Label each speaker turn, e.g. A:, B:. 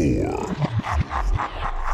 A: four.